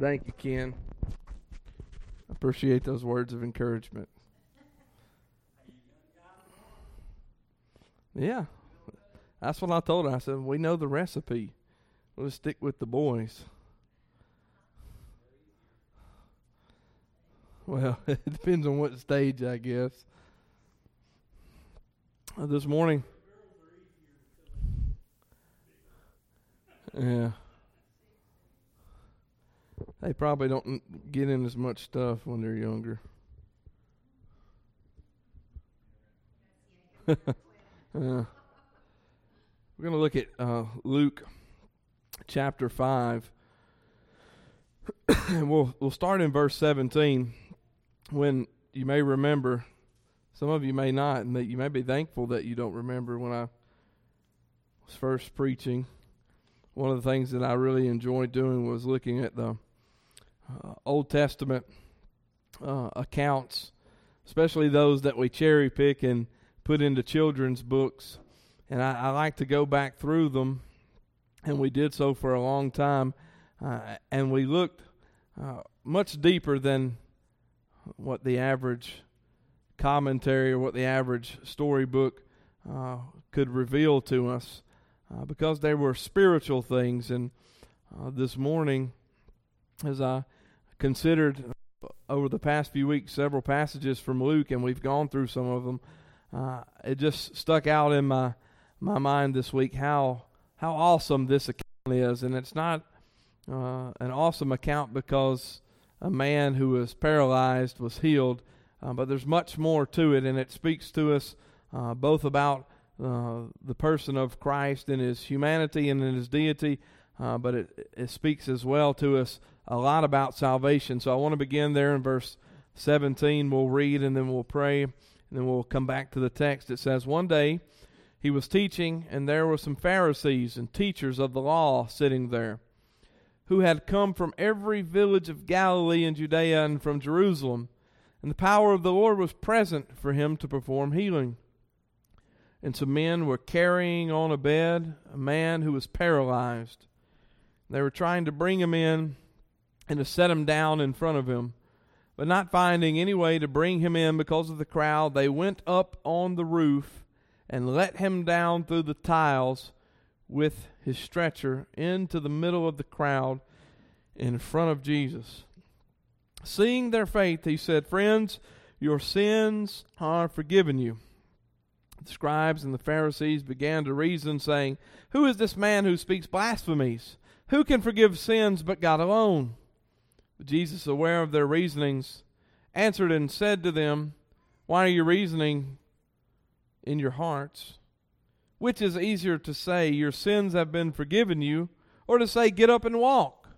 Thank you, Ken. Appreciate those words of encouragement. Yeah. That's what I told her. I said, We know the recipe. We'll stick with the boys. Well, it depends on what stage, I guess. Uh, this morning. Yeah. They probably don't get in as much stuff when they're younger. uh, we're going to look at uh, Luke chapter 5. and we'll, we'll start in verse 17 when you may remember, some of you may not, and that you may be thankful that you don't remember when I was first preaching. One of the things that I really enjoyed doing was looking at the uh, Old Testament uh, accounts, especially those that we cherry pick and put into children's books. And I, I like to go back through them, and we did so for a long time. Uh, and we looked uh, much deeper than what the average commentary or what the average storybook uh, could reveal to us uh, because they were spiritual things. And this morning, as I considered over the past few weeks several passages from Luke, and we've gone through some of them, uh, it just stuck out in my my mind this week how how awesome this account is, and it's not uh, an awesome account because a man who was paralyzed was healed. Uh, but there's much more to it, and it speaks to us uh, both about uh, the person of Christ in his humanity and in his deity, uh, but it, it speaks as well to us a lot about salvation. So I want to begin there in verse 17. We'll read and then we'll pray, and then we'll come back to the text. It says, One day he was teaching, and there were some Pharisees and teachers of the law sitting there who had come from every village of Galilee and Judea and from Jerusalem. And the power of the Lord was present for him to perform healing. And some men were carrying on a bed a man who was paralyzed. They were trying to bring him in and to set him down in front of him. But not finding any way to bring him in because of the crowd, they went up on the roof and let him down through the tiles with his stretcher into the middle of the crowd in front of Jesus. Seeing their faith, he said, Friends, your sins are forgiven you. The scribes and the Pharisees began to reason, saying, Who is this man who speaks blasphemies? Who can forgive sins but God alone? Jesus, aware of their reasonings, answered and said to them, Why are you reasoning in your hearts? Which is easier to say, Your sins have been forgiven you, or to say, Get up and walk?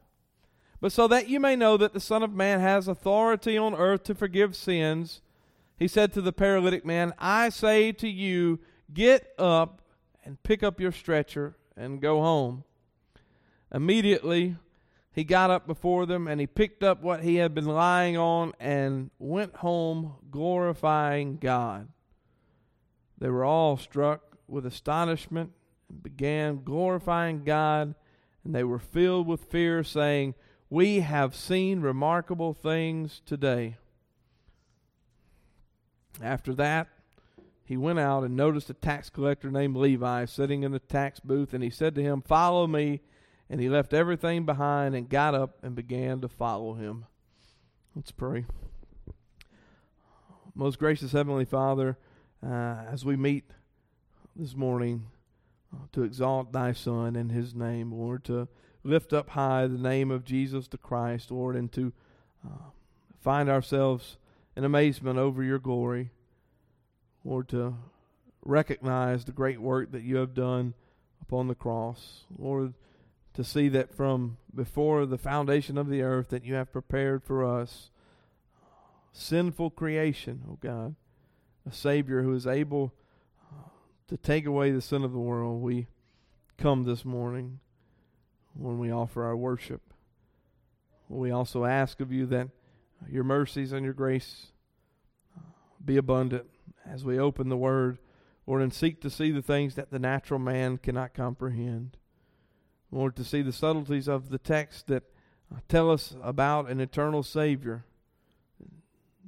But so that you may know that the Son of Man has authority on earth to forgive sins, he said to the paralytic man, I say to you, Get up and pick up your stretcher and go home. Immediately, he got up before them and he picked up what he had been lying on and went home glorifying God. They were all struck with astonishment and began glorifying God, and they were filled with fear, saying, We have seen remarkable things today. After that, he went out and noticed a tax collector named Levi sitting in the tax booth, and he said to him, Follow me. And he left everything behind and got up and began to follow him. Let's pray. Most gracious Heavenly Father, uh, as we meet this morning uh, to exalt thy Son in his name, Lord, to lift up high the name of Jesus the Christ, Lord, and to uh, find ourselves in amazement over your glory, Lord, to recognize the great work that you have done upon the cross, Lord, to see that from before the foundation of the earth that you have prepared for us sinful creation, oh God, a Savior who is able to take away the sin of the world, we come this morning when we offer our worship. We also ask of you that your mercies and your grace uh, be abundant as we open the Word, Lord, and seek to see the things that the natural man cannot comprehend. Lord, to see the subtleties of the text that tell us about an eternal Savior,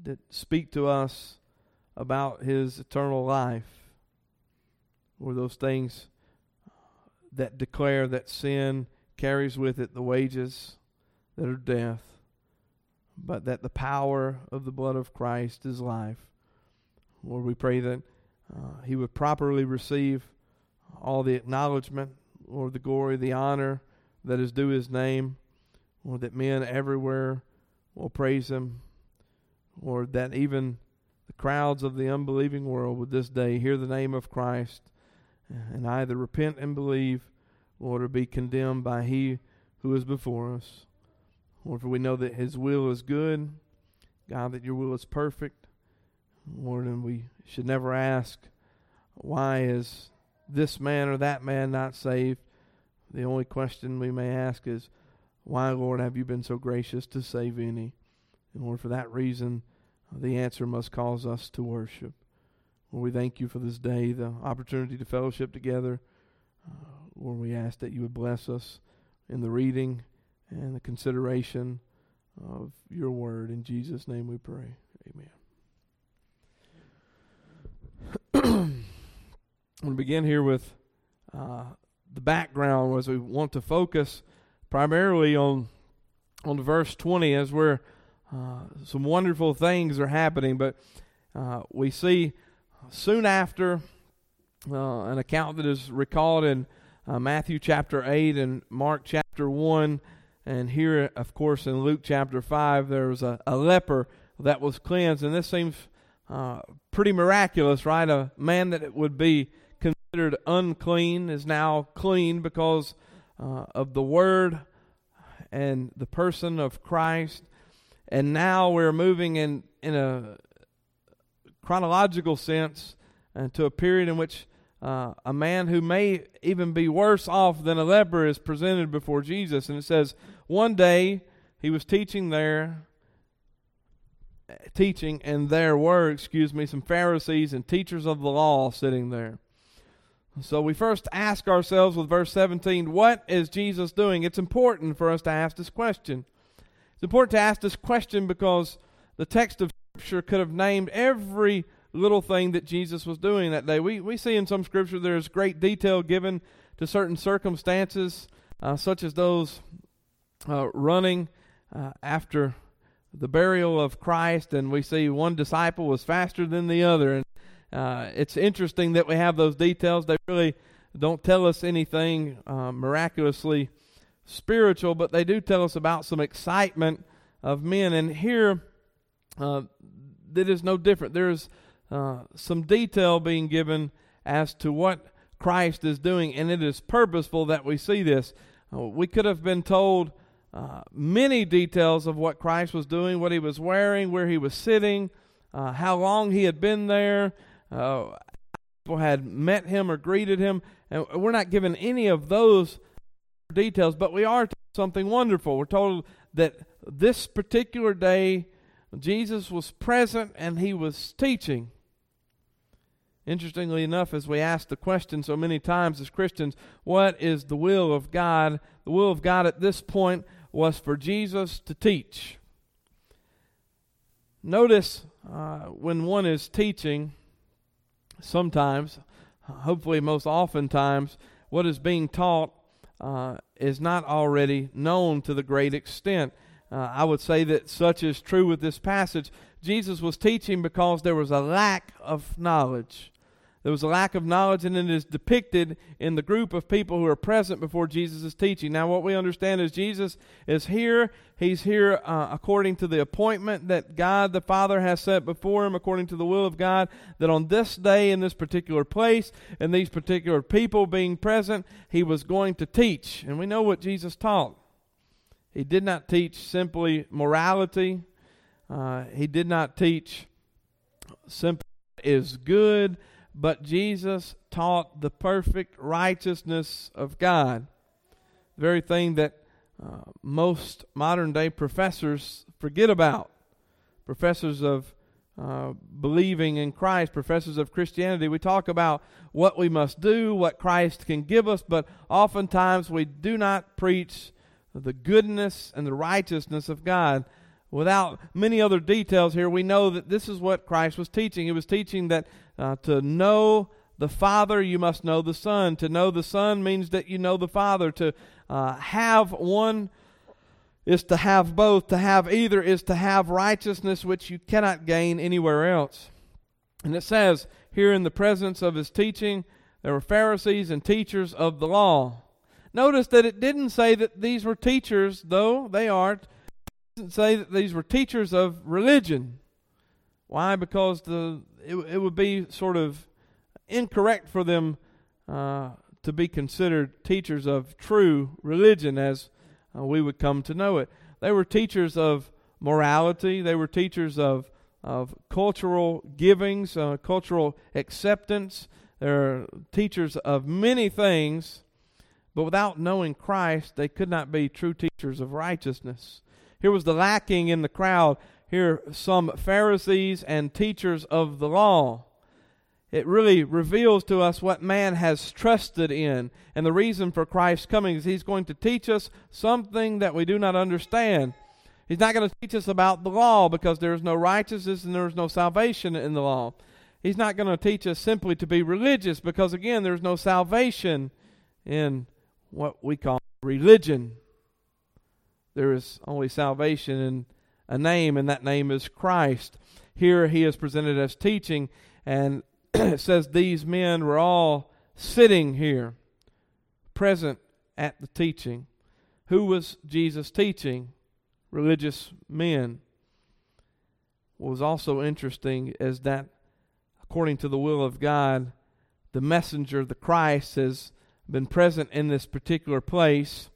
that speak to us about His eternal life, or those things that declare that sin carries with it the wages that are death, but that the power of the blood of Christ is life. Lord, we pray that uh, He would properly receive all the acknowledgement, or the glory, the honor that is due His name, or that men everywhere will praise Him, or that even the crowds of the unbelieving world would this day hear the name of Christ and either repent and believe, or to be condemned by He who is before us. Lord, for we know that His will is good, God, that your will is perfect. Lord, and we should never ask, why is this man or that man not saved? The only question we may ask is, why, Lord, have you been so gracious to save any? And Lord, for that reason, the answer must cause us to worship. Lord, we thank you for this day, the opportunity to fellowship together. Uh, Lord, we ask that you would bless us in the reading and the consideration of your word. In Jesus' name we pray. Amen. I'm going to begin here with uh, the background as we want to focus primarily on on verse 20 as where uh, some wonderful things are happening. But uh, we see soon after uh, an account that is recalled in uh, Matthew chapter 8 and Mark chapter 1. And here, of course, in Luke chapter 5, there was a, a leper that was cleansed. And this seems uh, pretty miraculous, right? A man that would be considered unclean is now clean because uh, of the Word and the person of Christ. And now we're moving in, in a chronological sense uh, to a period in which uh, a man who may even be worse off than a leper is presented before Jesus. And it says, one day he was teaching there, teaching, and there were, excuse me, some Pharisees and teachers of the law sitting there. So we first ask ourselves with verse 17, what is Jesus doing? It's important for us to ask this question. It's important to ask this question because the text of Scripture could have named every little thing that Jesus was doing that day. We, we see in some Scripture there's great detail given to certain circumstances, uh, such as those uh, running uh, after the burial of Christ, and we see one disciple was faster than the other. And uh, it's interesting that we have those details. They really don't tell us anything uh, miraculously spiritual, but they do tell us about some excitement of men. And here, uh, that is no different. There's uh, some detail being given as to what Christ is doing, and it is purposeful that we see this. Uh, we could have been told uh, many details of what Christ was doing, what he was wearing, where he was sitting, how long he had been there uh, people had met him or greeted him, and we're not given any of those details, but we are something wonderful. We're told that this particular day, Jesus was present and he was teaching. Interestingly enough, as we ask the question so many times as Christians, what is the will of God? The will of God at this point was for Jesus to teach. Notice uh, when one is teaching, sometimes, hopefully most oftentimes, what is being taught uh, is not already known to the great extent. Uh, I would say that such is true with this passage. Jesus was teaching because there was a lack of knowledge. There was a lack of knowledge, and it is depicted in the group of people who are present before Jesus is teaching. Now, what we understand is Jesus is here. He's here uh, according to the appointment that God the Father has set before him, according to the will of God, that on this day, in this particular place, and these particular people being present, he was going to teach. And we know what Jesus taught. He did not teach simply morality, uh, he did not teach simply is good but Jesus taught the perfect righteousness of God. The very thing that uh, most modern day professors forget about. Professors of uh, believing in Christ, professors of Christianity, we talk about what we must do, what Christ can give us, but oftentimes we do not preach the goodness and the righteousness of God. Without many other details here, we know that this is what Christ was teaching. He was teaching that uh, to know the Father, you must know the Son. To know the Son means that you know the Father. To uh, have one is to have both. To have either is to have righteousness which you cannot gain anywhere else. And it says here in the presence of his teaching, there were Pharisees and teachers of the law. Notice that it didn't say that these were teachers, though they are. Didn't say that these were teachers of religion. Why? Because the it, it would be sort of incorrect for them uh, to be considered teachers of true religion as uh, we would come to know it. They were teachers of morality, they were teachers of, of cultural givings, uh, cultural acceptance. They're teachers of many things, but without knowing Christ, they could not be true teachers of righteousness. Here was the lacking in the crowd. Here, some Pharisees and teachers of the law it really reveals to us what man has trusted in. And the reason for Christ's coming is he's going to teach us something that we do not understand. He's not going to teach us about the law because there's no righteousness and there's no salvation in the law. He's not going to teach us simply to be religious because, again, there's no salvation in what we call religion. There is only salvation in a name, and that name is Christ. Here he is presented as teaching, and it says these men were all sitting here, present at the teaching. Who was Jesus teaching? Religious men. What was also interesting is that, according to the will of God, the messenger, the Christ, has been present in this particular place.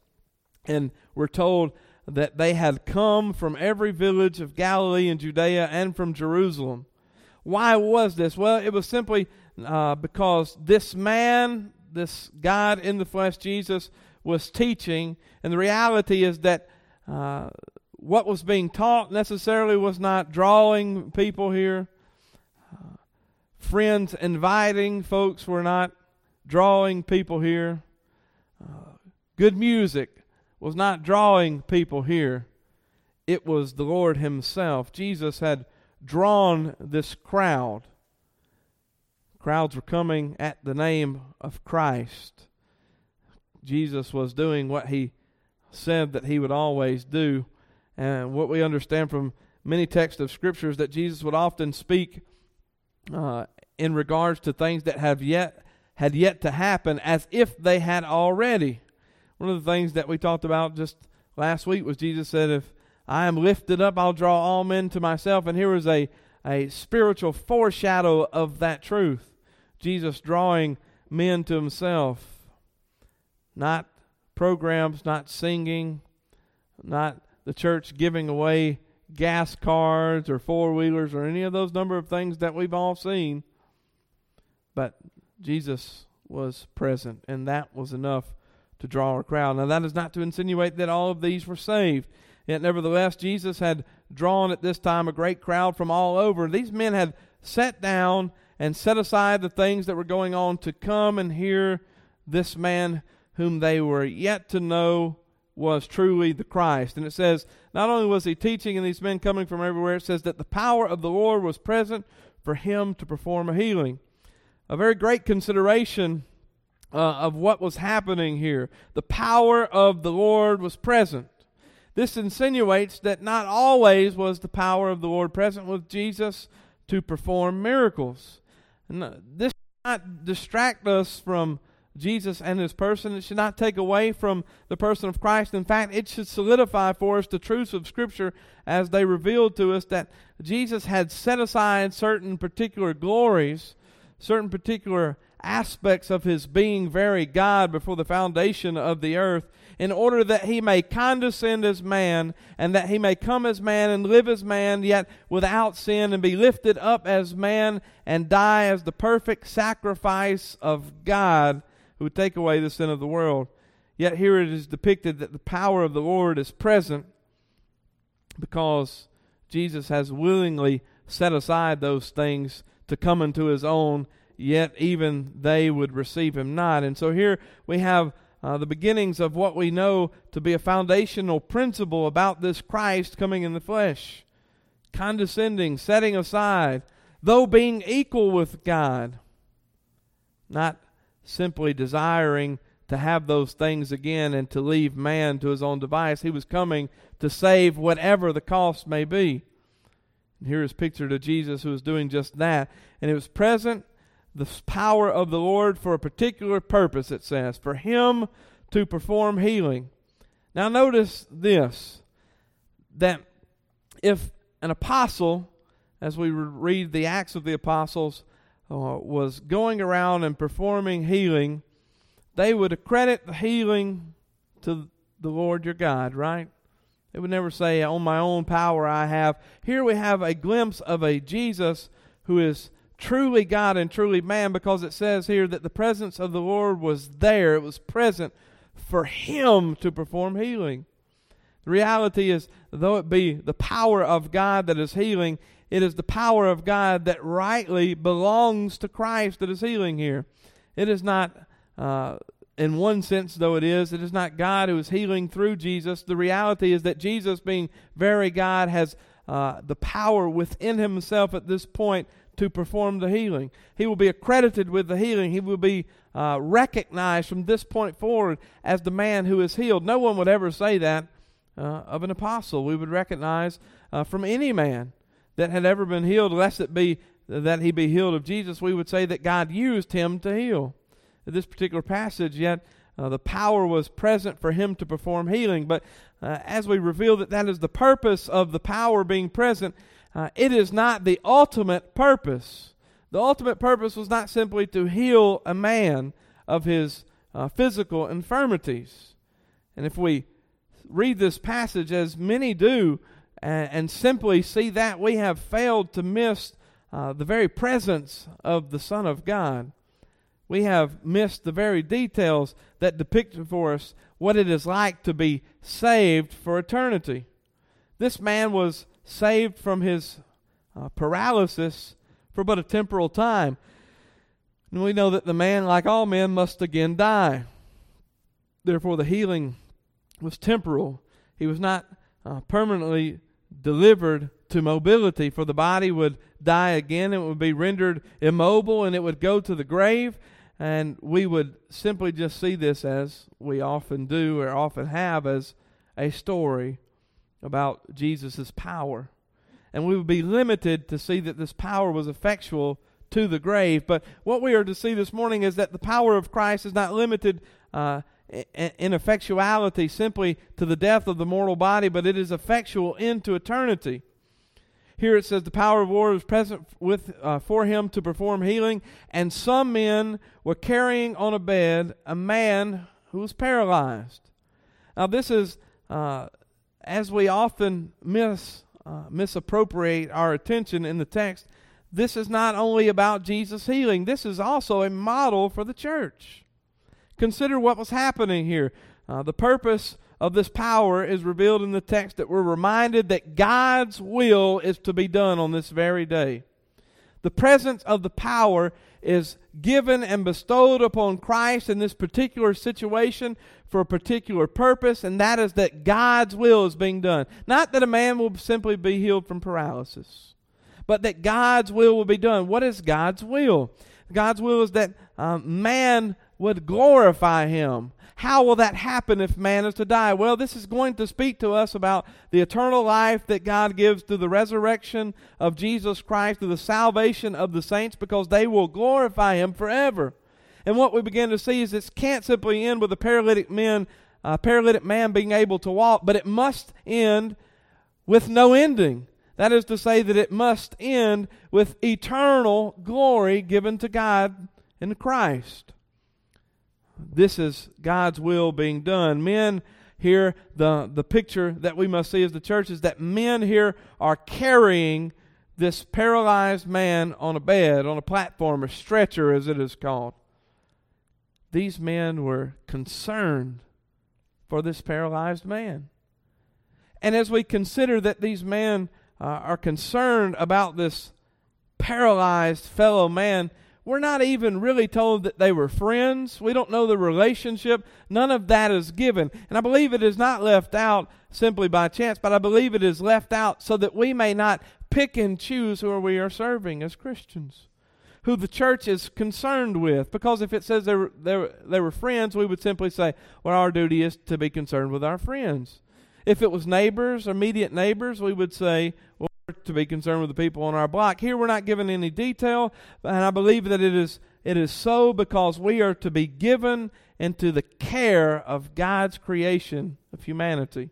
And we're told that they had come from every village of Galilee and Judea and from Jerusalem. Why was this? Well, it was simply uh, because this man, this God in the flesh, Jesus, was teaching. And the reality is that uh, what was being taught necessarily was not drawing people here. Uh, friends inviting folks were not drawing people here. Uh, good music was not drawing people here. It was the Lord Himself. Jesus had drawn this crowd. Crowds were coming at the name of Christ. Jesus was doing what he said that he would always do. And what we understand from many texts of scriptures that Jesus would often speak uh, in regards to things that have yet had yet to happen as if they had already. One of the things that we talked about just last week was Jesus said, if I am lifted up, I'll draw all men to myself. And here is a, a spiritual foreshadow of that truth. Jesus drawing men to himself. Not programs, not singing, not the church giving away gas cards or four wheelers or any of those number of things that we've all seen. But Jesus was present, and that was enough to draw a crowd. Now, that is not to insinuate that all of these were saved. Yet, nevertheless, Jesus had drawn at this time a great crowd from all over. These men had sat down and set aside the things that were going on to come and hear this man whom they were yet to know was truly the Christ. And it says, not only was he teaching and these men coming from everywhere, it says that the power of the Lord was present for him to perform a healing. A very great consideration uh, of what was happening here. The power of the Lord was present. This insinuates that not always was the power of the Lord present with Jesus to perform miracles. And this should not distract us from Jesus and his person. It should not take away from the person of Christ. In fact, it should solidify for us the truths of Scripture as they revealed to us that Jesus had set aside certain particular glories, certain particular aspects of his being very God before the foundation of the earth in order that he may condescend as man, and that he may come as man and live as man, yet without sin, and be lifted up as man, and die as the perfect sacrifice of God who would take away the sin of the world. Yet here it is depicted that the power of the Lord is present because Jesus has willingly set aside those things to come into his own, yet even they would receive him not. And so here we have uh, the beginnings of what we know to be a foundational principle about this Christ coming in the flesh. Condescending, setting aside, though being equal with God. Not simply desiring to have those things again and to leave man to his own device. He was coming to save whatever the cost may be. And here is pictured of Jesus who was doing just that. And it was present the power of the Lord for a particular purpose, it says, for him to perform healing. Now, notice this that if an apostle, as we read the Acts of the Apostles, uh, was going around and performing healing, they would accredit the healing to the Lord your God, right? They would never say, On my own power I have. Here we have a glimpse of a Jesus who is truly God and truly man because it says here that the presence of the Lord was there. It was present for him to perform healing. The reality is, though it be the power of God that is healing, it is the power of God that rightly belongs to Christ that is healing here. It is not, uh, in one sense, though it is, it is not God who is healing through Jesus. The reality is that Jesus, being very God, has uh, the power within himself at this point to perform the healing. He will be accredited with the healing. He will be uh, recognized from this point forward as the man who is healed. No one would ever say that uh, of an apostle. We would recognize uh, from any man that had ever been healed, lest it be that he be healed of Jesus, we would say that God used him to heal. In this particular passage, yet uh, the power was present for him to perform healing. But uh, as we reveal that that is the purpose of the power being present, uh, it is not the ultimate purpose. The ultimate purpose was not simply to heal a man of his uh, physical infirmities. And if we read this passage, as many do, and, and simply see that, we have failed to miss uh, the very presence of the Son of God. We have missed the very details that depict for us what it is like to be saved for eternity. This man was saved from his uh, paralysis for but a temporal time. And we know that the man, like all men, must again die. Therefore, the healing was temporal. He was not uh, permanently delivered to mobility, for the body would die again. It would be rendered immobile and it would go to the grave. And we would simply just see this as we often do or often have as a story about Jesus' power. And we would be limited to see that this power was effectual to the grave. But what we are to see this morning is that the power of Christ is not limited uh, in effectuality simply to the death of the mortal body, but it is effectual into eternity. Here it says the power of war was present with uh, for him to perform healing, and some men were carrying on a bed a man who was paralyzed. Now this is uh, as we often miss uh, misappropriate our attention in the text, this is not only about Jesus healing, this is also a model for the church. Consider what was happening here. Uh, the purpose of this power is revealed in the text that we're reminded that God's will is to be done on this very day. The presence of the power is given and bestowed upon Christ in this particular situation for a particular purpose, and that is that God's will is being done. Not that a man will simply be healed from paralysis, but that God's will will be done. What is God's will? God's will is that um, man would glorify him. How will that happen if man is to die? Well, this is going to speak to us about the eternal life that God gives through the resurrection of Jesus Christ, through the salvation of the saints, because they will glorify him forever. And what we begin to see is this can't simply end with a paralytic man, a paralytic man being able to walk, but it must end with no ending. That is to say that it must end with eternal glory given to God in Christ. This is God's will being done. Men here, the, the picture that we must see as the church is that men here are carrying this paralyzed man on a bed, on a platform, a stretcher as it is called. These men were concerned for this paralyzed man. And as we consider that these men uh, are concerned about this paralyzed fellow man, We're not even really told that they were friends. We don't know the relationship. None of that is given. And I believe it is not left out simply by chance, but I believe it is left out so that we may not pick and choose who we are serving as Christians, who the church is concerned with. Because if it says they were, they were, they were friends, we would simply say, well, our duty is to be concerned with our friends. If it was neighbors, immediate neighbors, we would say, well, to be concerned with the people on our block. Here we're not given any detail, and I believe that it is it is so because we are to be given into the care of God's creation of humanity,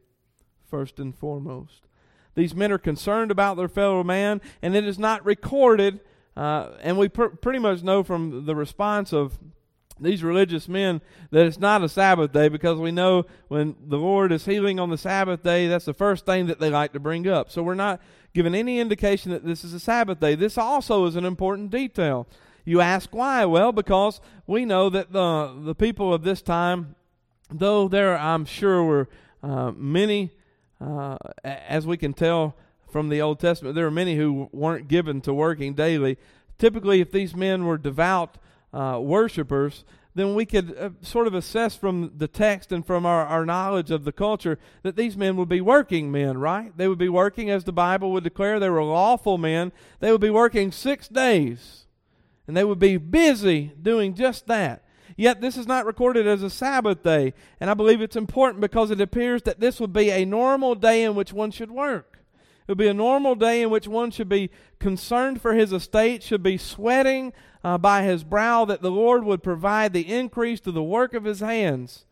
first and foremost. These men are concerned about their fellow man, and it is not recorded. Uh, and we pr- pretty much know from the response of these religious men that it's not a Sabbath day because we know when the Lord is healing on the Sabbath day, that's the first thing that they like to bring up. So we're not given any indication that this is a Sabbath day. This also is an important detail. You ask why? Well, because we know that the the people of this time, though there I'm sure were uh, many, uh, as we can tell from the Old Testament, there are many who weren't given to working daily. Typically, if these men were devout uh, worshipers, then we could uh, sort of assess from the text and from our, our knowledge of the culture that these men would be working men, right? They would be working, as the Bible would declare, they were lawful men. They would be working six days, and they would be busy doing just that. Yet this is not recorded as a Sabbath day, and I believe it's important because it appears that this would be a normal day in which one should work. It would be a normal day in which one should be concerned for his estate, should be sweating uh, by his brow that the Lord would provide the increase to the work of his hands.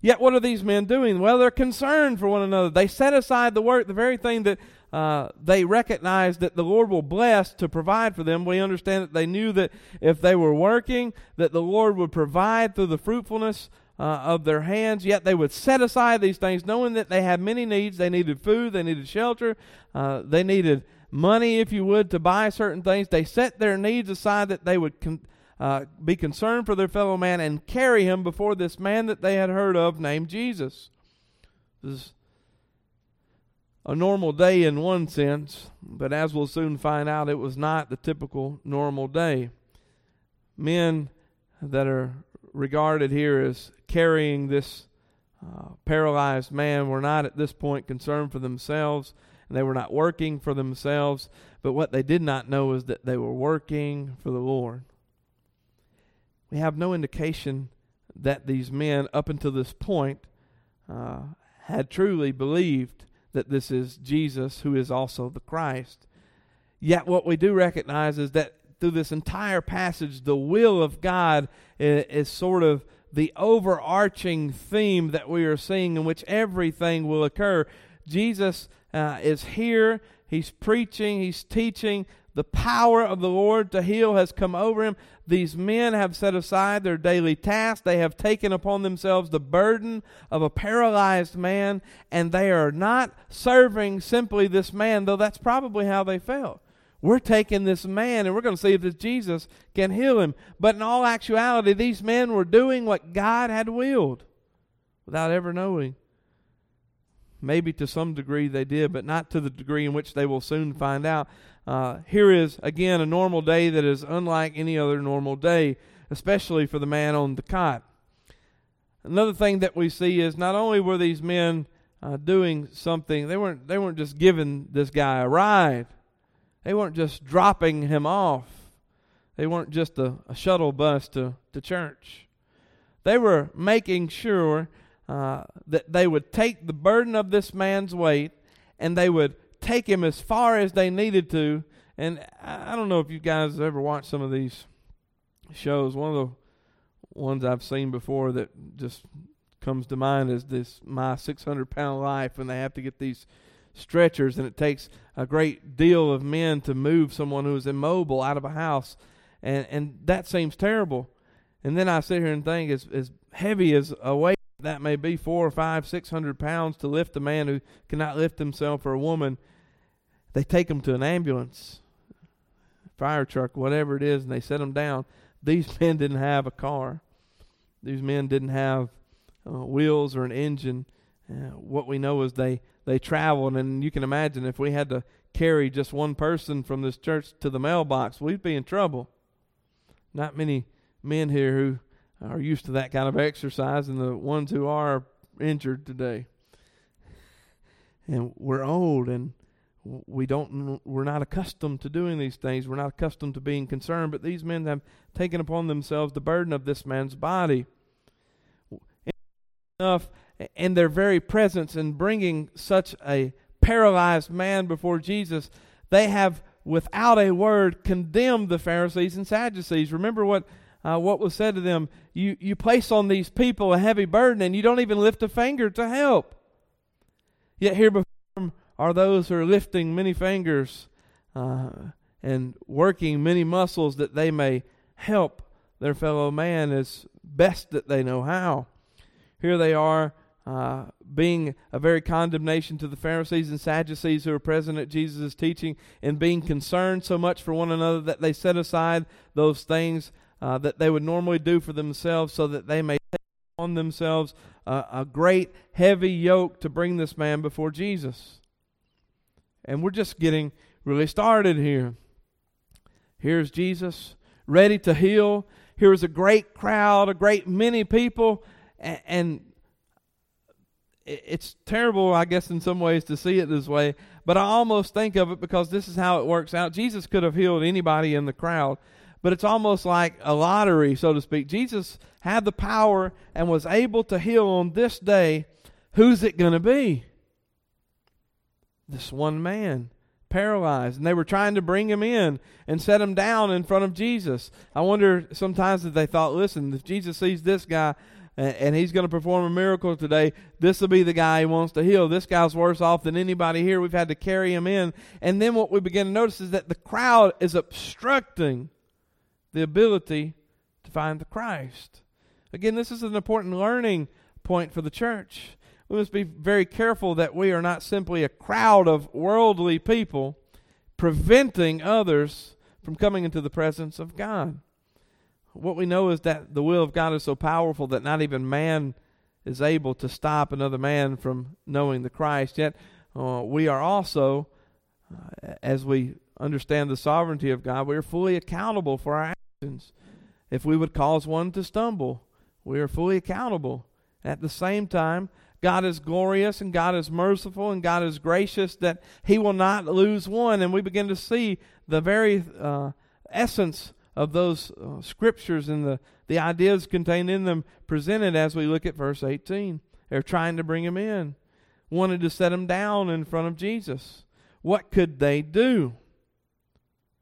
Yet, what are these men doing? Well, they're concerned for one another. They set aside the work, the very thing that uh, they recognize that the Lord will bless to provide for them. We understand that they knew that if they were working, that the Lord would provide through the fruitfulness uh, of their hands. Yet they would set aside these things, knowing that they had many needs. They needed food, they needed shelter, uh, they needed money, if you would, to buy certain things. They set their needs aside that they would con- uh, be concerned for their fellow man and carry him before this man that they had heard of named Jesus. This is a normal day in one sense, but as we'll soon find out, it was not the typical normal day. Men that are regarded here as carrying this uh, paralyzed man were not at this point concerned for themselves and they were not working for themselves, but what they did not know is that they were working for the Lord. We have no indication that these men, up until this point, uh, had truly believed that this is Jesus who is also the Christ. Yet, what we do recognize is that through this entire passage, the will of God is, is sort of the overarching theme that we are seeing in which everything will occur. Jesus uh, is here. He's preaching, he's teaching. The power of the Lord to heal has come over him. These men have set aside their daily tasks. They have taken upon themselves the burden of a paralyzed man, and they are not serving simply this man, though that's probably how they felt. We're taking this man and we're going to see if this Jesus can heal him. But in all actuality, these men were doing what God had willed without ever knowing. Maybe to some degree they did, but not to the degree in which they will soon find out. Uh, here is, again, a normal day that is unlike any other normal day, especially for the man on the cot. Another thing that we see is not only were these men uh, doing something, they weren't, they weren't just giving this guy a ride, they weren't just dropping him off, they weren't just a, a shuttle bus to, to church. They were making sure uh, that they would take the burden of this man's weight and they would take him as far as they needed to. And I don't know if you guys ever watched some of these shows. One of the ones I've seen before that just comes to mind is this My 600 Pound Life, and they have to get these stretchers, and it takes a great deal of men to move someone who is immobile out of a house. And, and that seems terrible. And then I sit here and think, as, as heavy as a weight that may be four or five, six hundred pounds to lift a man who cannot lift himself or a woman. They take them to an ambulance, fire truck, whatever it is, and they set them down. These men didn't have a car. These men didn't have uh, wheels or an engine. Uh, what we know is they they traveled, and you can imagine if we had to carry just one person from this church to the mailbox, we'd be in trouble. not many men here who are used to that kind of exercise, and the ones who are injured today. And we're old, and we don't we're not accustomed to doing these things we're not accustomed to being concerned but these men have taken upon themselves the burden of this man's body enough in their very presence in bringing such a paralyzed man before Jesus they have without a word condemned the Pharisees and Sadducees. Remember what uh, what was said to them? You you place on these people a heavy burden and you don't even lift a finger to help. Yet here before them are those who are lifting many fingers uh, and working many muscles that they may help their fellow man as best that they know how. Here they are uh, being a very condemnation to the Pharisees and Sadducees who are present at Jesus' teaching and being concerned so much for one another that they set aside those things uh, that they would normally do for themselves so that they may take on themselves uh, a great heavy yoke to bring this man before Jesus. And we're just getting really started here. Here's Jesus ready to heal. Here's a great crowd, a great many people, and, and it's terrible, I guess, in some ways to see it this way, but I almost think of it because this is how it works out. Jesus could have healed anybody in the crowd, but it's almost like a lottery, so to speak. Jesus had the power and was able to heal on this day. Who's it going to be? this one man paralyzed and they were trying to bring him in and set him down in front of Jesus. I wonder sometimes that they thought, listen, if Jesus sees this guy and he's going to perform a miracle today, this will be the guy he wants to heal. This guy's worse off than anybody here. We've had to carry him in. And then what we begin to notice is that the crowd is obstructing the ability to find the Christ. Again, this is an important learning point for the church we must be very careful that we are not simply a crowd of worldly people preventing others from coming into the presence of God. What we know is that the will of God is so powerful that not even man is able to stop another man from knowing the Christ. Yet uh, we are also, uh, as we understand the sovereignty of God, we are fully accountable for our actions. If we would cause one to stumble, we are fully accountable. At the same time, God is glorious and God is merciful and God is gracious that He will not lose one. And we begin to see the very uh, essence of those uh, scriptures and the, the ideas contained in them presented as we look at verse 18. They're trying to bring him in, wanted to set him down in front of Jesus. What could they do?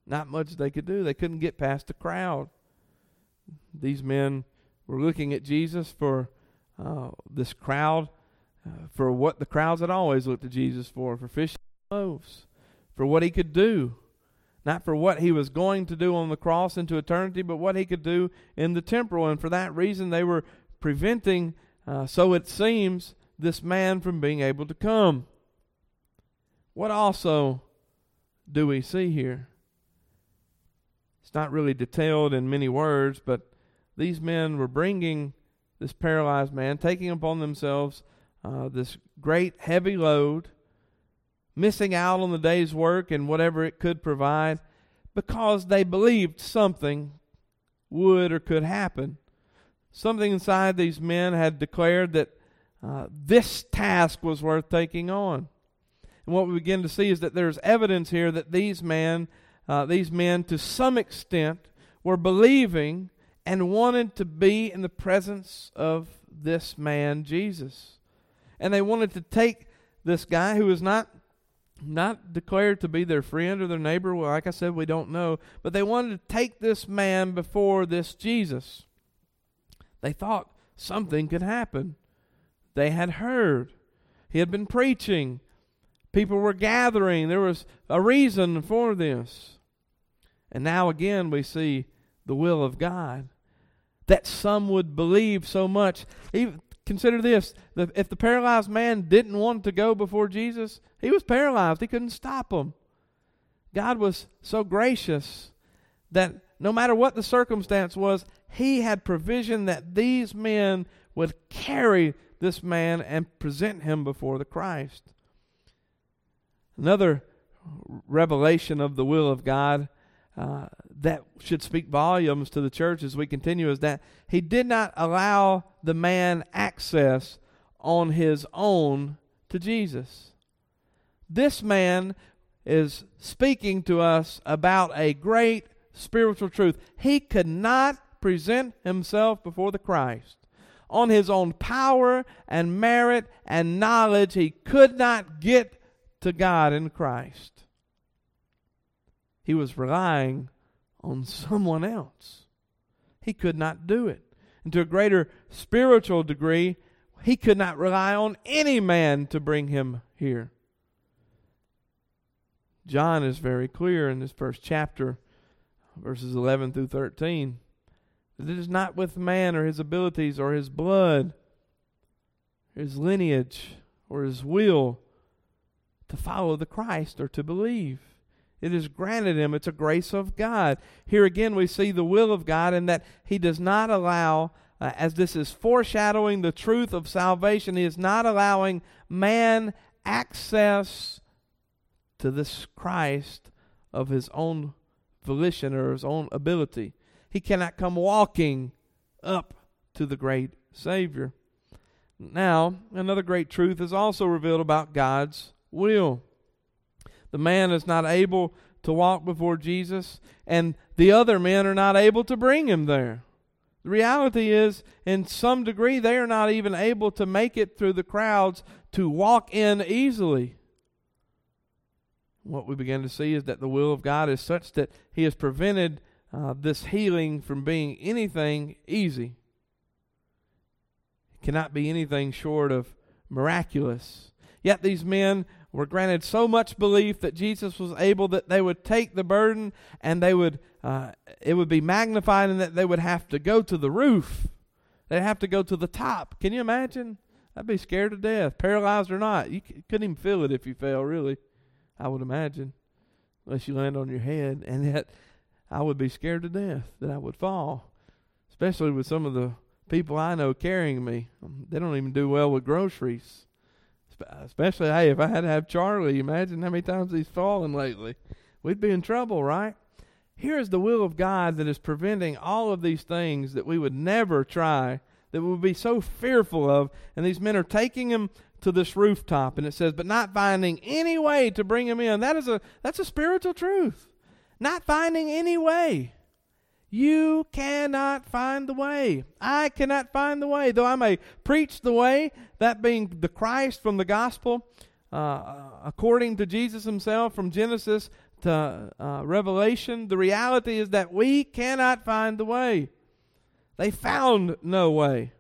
Not much they could do. They couldn't get past the crowd. These men were looking at Jesus for uh, this crowd for what the crowds had always looked to Jesus for, for fish loaves, for what he could do. Not for what he was going to do on the cross into eternity, but what he could do in the temporal. And for that reason, they were preventing, uh, so it seems, this man from being able to come. What also do we see here? It's not really detailed in many words, but these men were bringing this paralyzed man, taking upon themselves uh, this great heavy load, missing out on the day's work and whatever it could provide because they believed something would or could happen. Something inside these men had declared that uh, this task was worth taking on. And what we begin to see is that there's evidence here that these men, uh, these men, to some extent, were believing and wanted to be in the presence of this man, Jesus and they wanted to take this guy who was not not declared to be their friend or their neighbor. Well, like I said, we don't know, but they wanted to take this man before this Jesus. They thought something could happen. They had heard. He had been preaching. People were gathering. There was a reason for this. And now again we see the will of God that some would believe so much. Even Consider this if the paralyzed man didn't want to go before Jesus, he was paralyzed. He couldn't stop him. God was so gracious that no matter what the circumstance was, he had provision that these men would carry this man and present him before the Christ. Another revelation of the will of God uh, that should speak volumes to the church as we continue is that he did not allow the man access on his own to Jesus. This man is speaking to us about a great spiritual truth. He could not present himself before the Christ. On his own power and merit and knowledge, he could not get to God in Christ. He was relying on someone else. He could not do it. And to a greater spiritual degree, he could not rely on any man to bring him here. John is very clear in this first chapter, verses 11 through 13, that it is not with man or his abilities or his blood, his lineage or his will to follow the Christ or to believe. It is granted him. It's a grace of God. Here again, we see the will of God in that he does not allow, uh, as this is foreshadowing the truth of salvation, he is not allowing man access to this Christ of his own volition or his own ability. He cannot come walking up to the great Savior. Now, another great truth is also revealed about God's will. The man is not able to walk before Jesus, and the other men are not able to bring him there. The reality is, in some degree, they are not even able to make it through the crowds to walk in easily. What we begin to see is that the will of God is such that He has prevented uh, this healing from being anything easy. It cannot be anything short of miraculous. Yet these men were granted so much belief that Jesus was able that they would take the burden and they would uh, it would be magnified and that they would have to go to the roof. They'd have to go to the top. Can you imagine? I'd be scared to death, paralyzed or not. You couldn't even feel it if you fell, really. I would imagine, unless you land on your head. And yet, I would be scared to death that I would fall, especially with some of the people I know carrying me. They don't even do well with groceries especially hey, if I had to have Charlie, imagine how many times he's fallen lately. We'd be in trouble, right? Here is the will of God that is preventing all of these things that we would never try, that we would be so fearful of. And these men are taking him to this rooftop, and it says, but not finding any way to bring him in. That is a that's a spiritual truth. Not finding any way. You cannot find the way. I cannot find the way. Though I may preach the way, that being the Christ from the gospel, uh, according to Jesus himself from Genesis to uh, Revelation, the reality is that we cannot find the way. They found no way.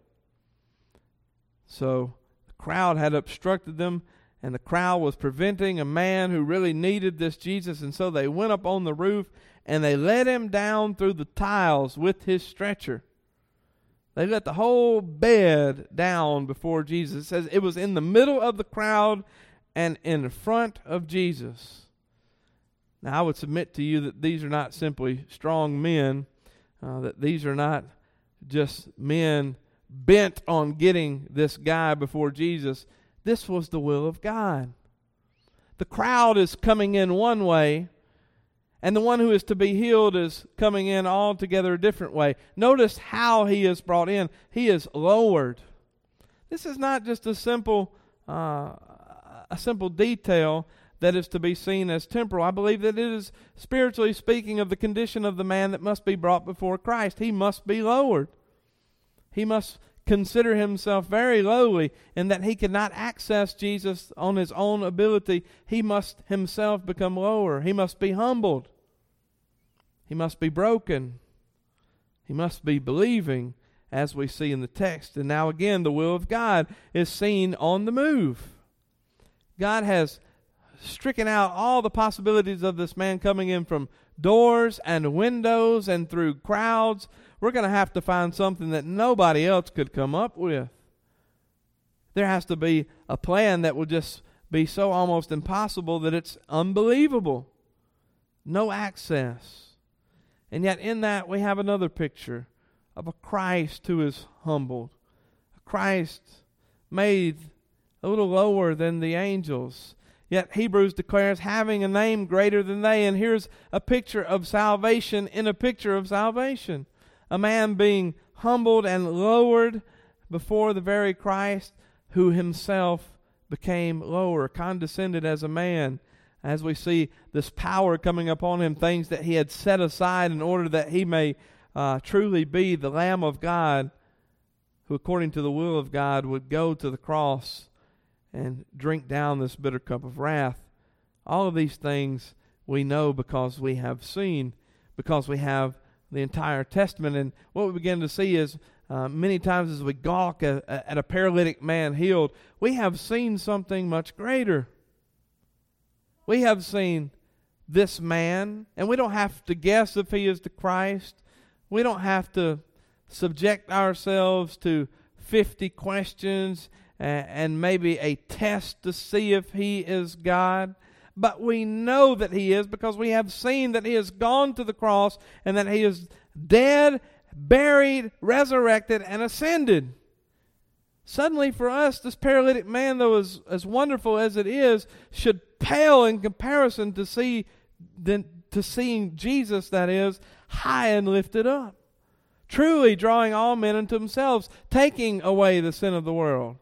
So the crowd had obstructed them, and the crowd was preventing a man who really needed this Jesus, and so they went up on the roof and they let him down through the tiles with his stretcher. They let the whole bed down before Jesus. It says it was in the middle of the crowd and in front of Jesus. Now, I would submit to you that these are not simply strong men, uh, that these are not just men bent on getting this guy before Jesus. This was the will of God. The crowd is coming in one way, and the one who is to be healed is coming in altogether a different way. Notice how he is brought in. He is lowered. This is not just a simple, uh, a simple detail that is to be seen as temporal. I believe that it is spiritually speaking of the condition of the man that must be brought before Christ. He must be lowered. He must consider himself very lowly in that he cannot access Jesus on his own ability. He must himself become lower. He must be humbled. He must be broken. He must be believing, as we see in the text. And now, again, the will of God is seen on the move. God has stricken out all the possibilities of this man coming in from doors and windows and through crowds we're going to have to find something that nobody else could come up with. There has to be a plan that will just be so almost impossible that it's unbelievable. No access. And yet, in that, we have another picture of a Christ who is humbled, a Christ made a little lower than the angels. Yet Hebrews declares having a name greater than they. And here's a picture of salvation in a picture of salvation. A man being humbled and lowered before the very Christ who himself became lower, condescended as a man. As we see this power coming upon him, things that he had set aside in order that he may uh, truly be the Lamb of God, who, according to the will of God, would go to the cross and drink down this bitter cup of wrath. All of these things we know because we have seen, because we have the entire Testament. And what we begin to see is uh, many times as we gawk at, at a paralytic man healed, we have seen something much greater. We have seen this man, and we don't have to guess if he is the Christ. We don't have to subject ourselves to 50 questions and maybe a test to see if he is God. But we know that he is because we have seen that he has gone to the cross and that he is dead, buried, resurrected, and ascended. Suddenly, for us, this paralytic man, though as, as wonderful as it is, should pale in comparison to see to seeing Jesus, that is, high and lifted up, truly drawing all men unto themselves, taking away the sin of the world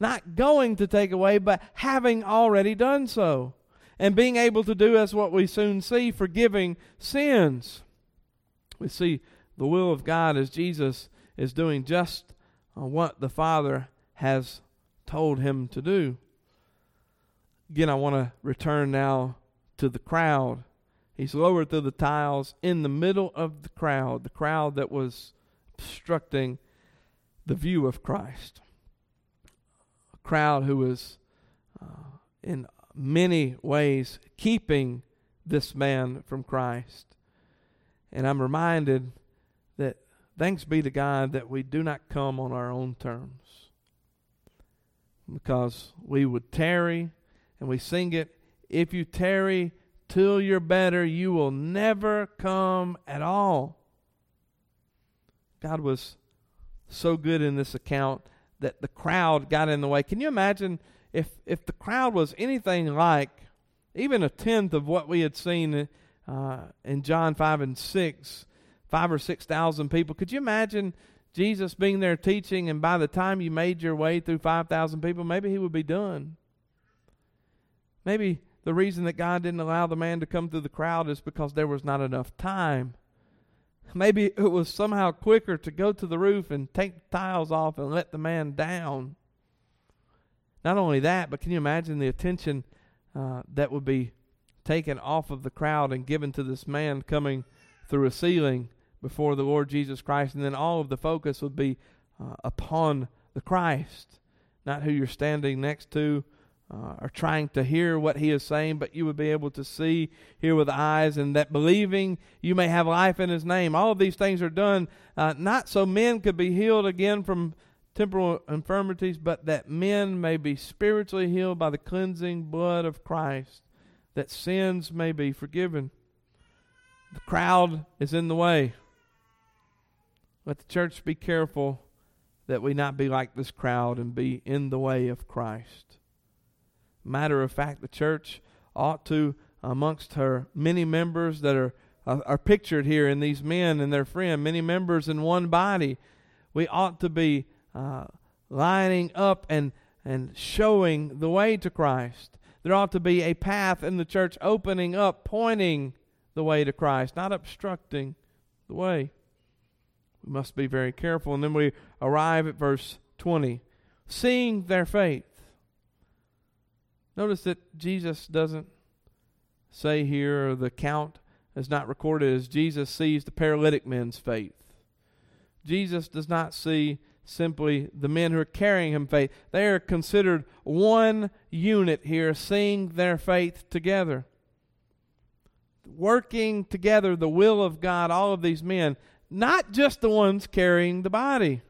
not going to take away, but having already done so. And being able to do as what we soon see, forgiving sins. We see the will of God as Jesus is doing just uh, what the Father has told him to do. Again, I want to return now to the crowd. He's lowered through the tiles in the middle of the crowd, the crowd that was obstructing the view of Christ A crowd who was uh, in many ways keeping this man from Christ. And I'm reminded that thanks be to God that we do not come on our own terms. Because we would tarry, and we sing it if you tarry till you're better, you will never come at all. God was so good in this account that the crowd got in the way. Can you imagine if if the crowd was anything like even a tenth of what we had seen uh, in John five and six, five or six thousand people? Could you imagine Jesus being there teaching, and by the time you made your way through five thousand people, maybe he would be done. Maybe the reason that God didn't allow the man to come through the crowd is because there was not enough time. Maybe it was somehow quicker to go to the roof and take the tiles off and let the man down. Not only that, but can you imagine the attention uh, that would be taken off of the crowd and given to this man coming through a ceiling before the Lord Jesus Christ? And then all of the focus would be uh, upon the Christ, not who you're standing next to uh, are trying to hear what he is saying, but you would be able to see, hear with eyes, and that believing you may have life in his name. All of these things are done uh, not so men could be healed again from temporal infirmities, but that men may be spiritually healed by the cleansing blood of Christ, that sins may be forgiven. The crowd is in the way. Let the church be careful that we not be like this crowd and be in the way of Christ. Matter of fact, the church ought to, amongst her many members that are uh, are pictured here in these men and their friend, many members in one body, we ought to be uh, lining up and and showing the way to Christ. There ought to be a path in the church opening up, pointing the way to Christ, not obstructing the way. We must be very careful. And then we arrive at verse 20. Seeing their faith. Notice that Jesus doesn't say here, the count is not recorded as Jesus sees the paralytic man's faith. Jesus does not see simply the men who are carrying him faith. They are considered one unit here, seeing their faith together. Working together the will of God, all of these men, not just the ones carrying the body,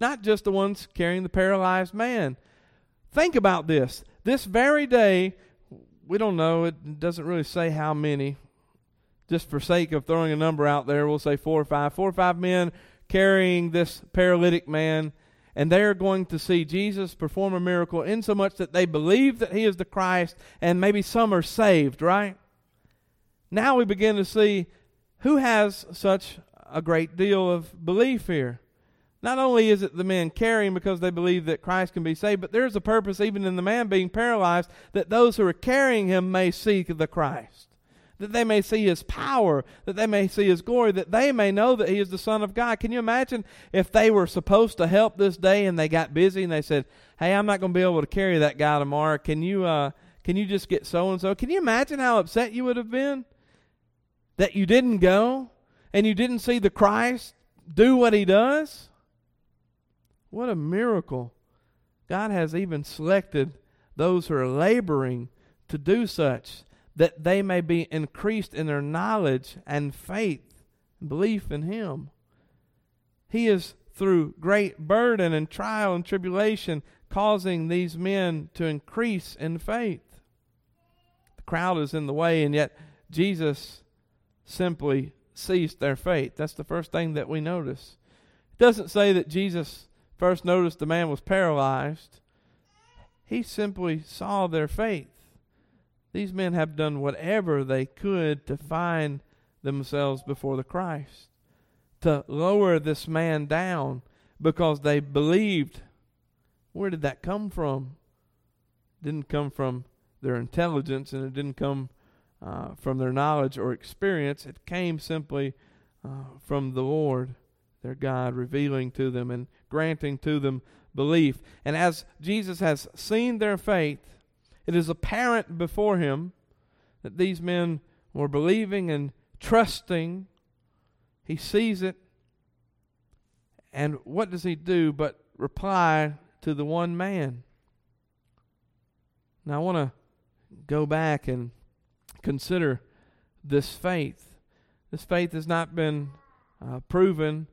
not just the ones carrying the paralyzed man. Think about this. This very day, we don't know, it doesn't really say how many. Just for sake of throwing a number out there, we'll say four or five. Four or five men carrying this paralytic man. and they're going to see Jesus perform a miracle in so much that they believe that he is the Christ, and maybe some are saved, right? Now we begin to see who has such a great deal of belief here. Not only is it the men carrying because they believe that Christ can be saved, but there's a purpose even in the man being paralyzed that those who are carrying him may see the Christ that they may see his power, that they may see his glory, that they may know that he is the Son of God. Can you imagine if they were supposed to help this day and they got busy and they said, Hey, I'm not going to be able to carry that guy tomorrow. Can you, uh, can you just get so and so? Can you imagine how upset you would have been that you didn't go and you didn't see the Christ do what he does? What a miracle. God has even selected those who are laboring to do such that they may be increased in their knowledge and faith and belief in Him. He is through great burden and trial and tribulation causing these men to increase in faith. The crowd is in the way, and yet Jesus simply ceased their faith. That's the first thing that we notice. It doesn't say that Jesus first noticed the man was paralyzed, he simply saw their faith. These men have done whatever they could to find themselves before the Christ, to lower this man down because they believed. Where did that come from? It didn't come from their intelligence and it didn't come uh, from their knowledge or experience. It came simply uh, from the Lord, their God, revealing to them and granting to them belief. And as Jesus has seen their faith, it is apparent before him that these men were believing and trusting. He sees it. And what does he do but reply to the one man? Now, I want to go back and consider this faith. This faith has not been uh, proven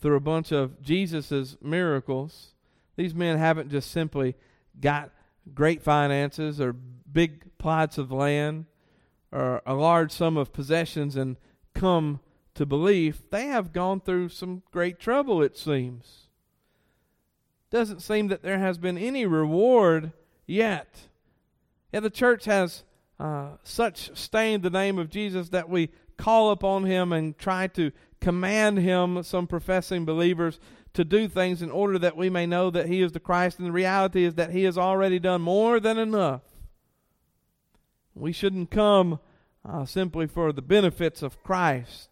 through a bunch of Jesus's miracles. These men haven't just simply got great finances or big plots of land or a large sum of possessions and come to belief, they have gone through some great trouble, it seems. Doesn't seem that there has been any reward yet. Yeah, the church has uh, such stained the name of Jesus that we call upon him and try to command him, some professing believers, to do things in order that we may know that He is the Christ. And the reality is that He has already done more than enough. We shouldn't come uh, simply for the benefits of Christ,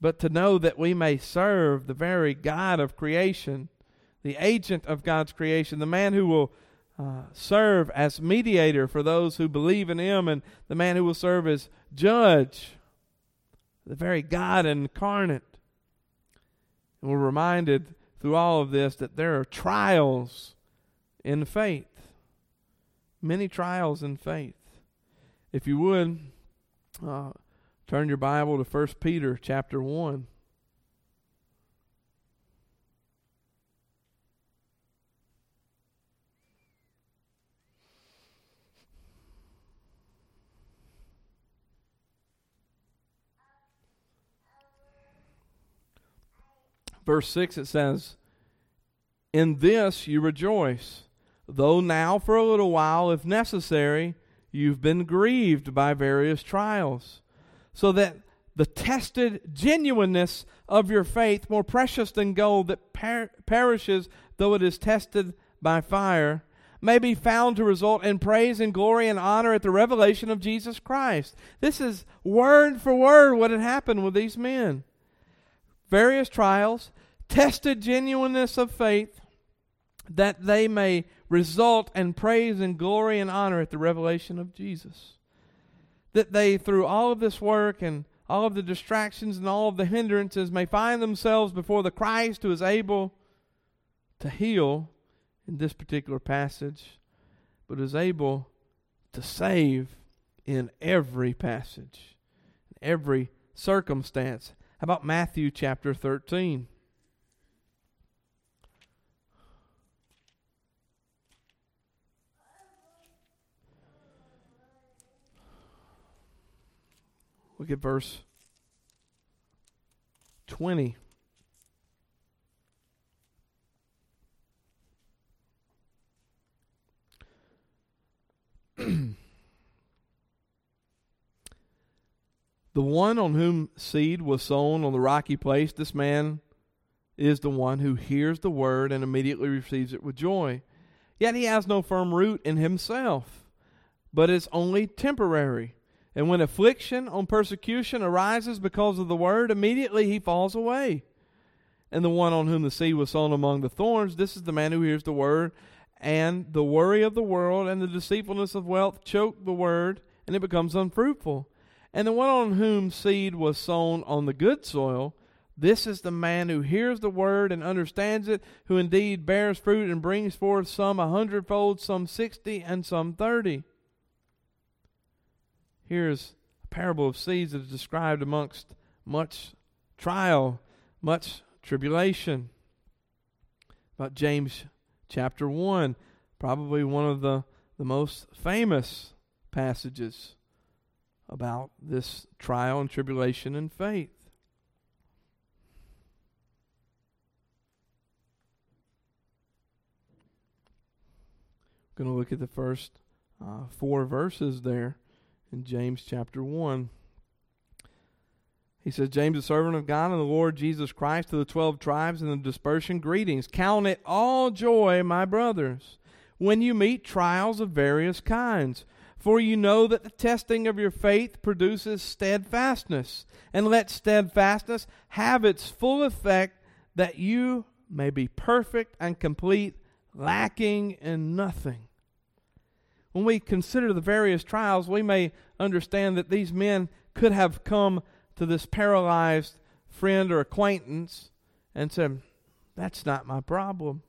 but to know that we may serve the very God of creation, the agent of God's creation, the man who will uh, serve as mediator for those who believe in Him, and the man who will serve as judge, the very God incarnate. And we're reminded through all of this that there are trials in faith. Many trials in faith. If you would, uh, turn your Bible to 1 Peter chapter 1. Verse 6 it says, In this you rejoice, though now for a little while, if necessary, you've been grieved by various trials, so that the tested genuineness of your faith, more precious than gold that per- perishes though it is tested by fire, may be found to result in praise and glory and honor at the revelation of Jesus Christ. This is word for word what had happened with these men. Various trials, tested genuineness of faith, that they may result in praise and glory and honor at the revelation of Jesus. That they, through all of this work and all of the distractions and all of the hindrances, may find themselves before the Christ who is able to heal in this particular passage, but is able to save in every passage, in every circumstance. How about Matthew chapter 13? Look at verse 20. the one on whom seed was sown on the rocky place, this man is the one who hears the word and immediately receives it with joy. Yet he has no firm root in himself, but is only temporary and when affliction on persecution arises because of the word, immediately he falls away. And the one on whom the seed was sown among the thorns, this is the man who hears the word, and the worry of the world and the deceitfulness of wealth choke the word, and it becomes unfruitful. And the one on whom seed was sown on the good soil, this is the man who hears the word and understands it, who indeed bears fruit and brings forth some a hundredfold, some sixty, and some thirty. Here's a parable of seeds that is described amongst much trial, much tribulation. About James chapter 1, probably one of the, the most famous passages about this trial and tribulation and faith. We're going to look at the first uh, four verses there in James chapter 1. He says, James, a servant of God and the Lord Jesus Christ, to the twelve tribes in the dispersion, greetings. Count it all joy, my brothers, when you meet trials of various kinds. For you know that the testing of your faith produces steadfastness. And let steadfastness have its full effect, that you may be perfect and complete, lacking in nothing when we consider the various trials, we may understand that these men could have come to this paralyzed friend or acquaintance and said, That's not my problem.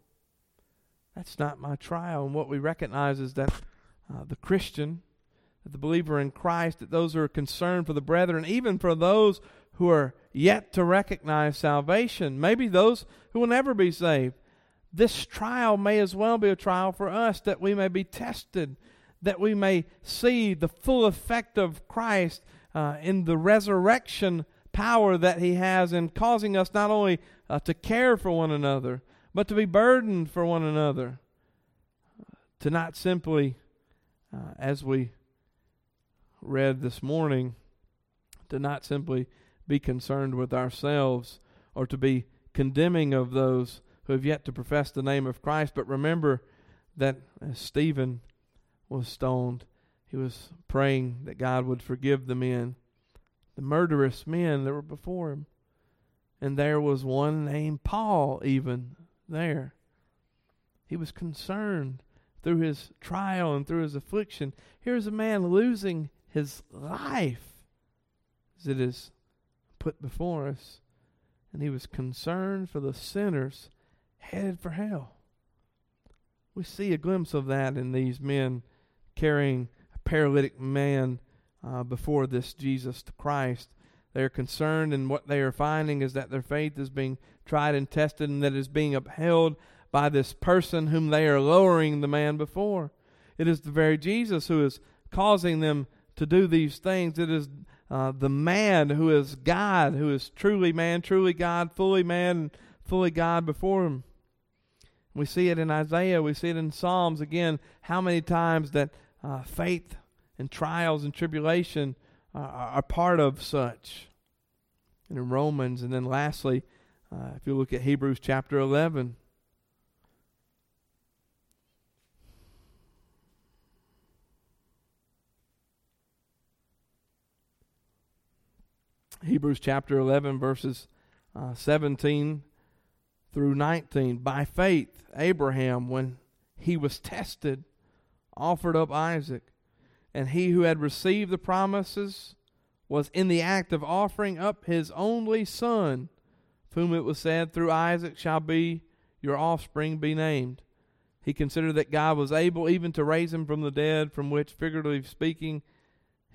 That's not my trial. And what we recognize is that uh, the Christian, the believer in Christ, that those who are concerned for the brethren, even for those who are yet to recognize salvation, maybe those who will never be saved, this trial may as well be a trial for us that we may be tested that we may see the full effect of Christ uh, in the resurrection power that He has in causing us not only uh, to care for one another, but to be burdened for one another. To not simply, uh, as we read this morning, to not simply be concerned with ourselves or to be condemning of those who have yet to profess the name of Christ, but remember that Stephen was stoned, he was praying that God would forgive the men, the murderous men that were before him. And there was one named Paul, even there. He was concerned through his trial and through his affliction. Here's a man losing his life, as it is put before us. And he was concerned for the sinners headed for hell. We see a glimpse of that in these men carrying a paralytic man uh, before this Jesus Christ. They are concerned, and what they are finding is that their faith is being tried and tested, and that is being upheld by this person whom they are lowering the man before. It is the very Jesus who is causing them to do these things. It is uh, the man who is God, who is truly man, truly God, fully man, fully God before him. We see it in Isaiah. We see it in Psalms. Again, how many times that uh, faith and trials and tribulation uh, are part of such. And in Romans, and then lastly, uh, if you look at Hebrews chapter 11, Hebrews chapter 11, verses uh, 17 through 19. By faith, Abraham, when he was tested, offered up Isaac. And he who had received the promises was in the act of offering up his only son, whom it was said, Through Isaac shall be your offspring be named. He considered that God was able even to raise him from the dead, from which, figuratively speaking,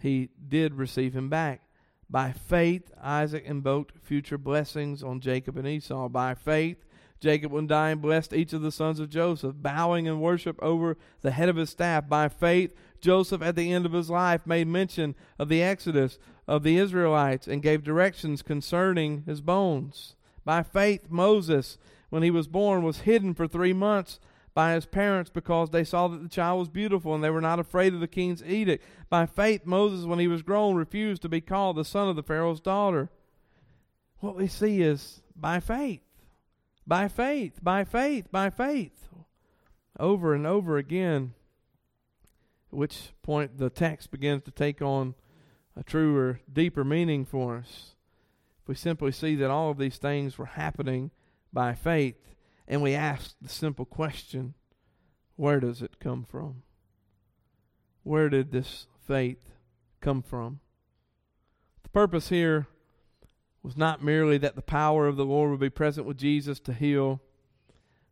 he did receive him back. By faith, Isaac invoked future blessings on Jacob and Esau. By faith, Jacob, when dying, blessed each of the sons of Joseph, bowing in worship over the head of his staff. By faith, Joseph, at the end of his life, made mention of the exodus of the Israelites and gave directions concerning his bones. By faith, Moses, when he was born, was hidden for three months by his parents because they saw that the child was beautiful and they were not afraid of the king's edict. By faith, Moses, when he was grown, refused to be called the son of the Pharaoh's daughter. What we see is by faith, by faith, by faith, by faith, over and over again. At which point the text begins to take on a truer, deeper meaning for us. If we simply see that all of these things were happening by faith, and we ask the simple question where does it come from? Where did this faith come from? The purpose here was not merely that the power of the Lord would be present with Jesus to heal,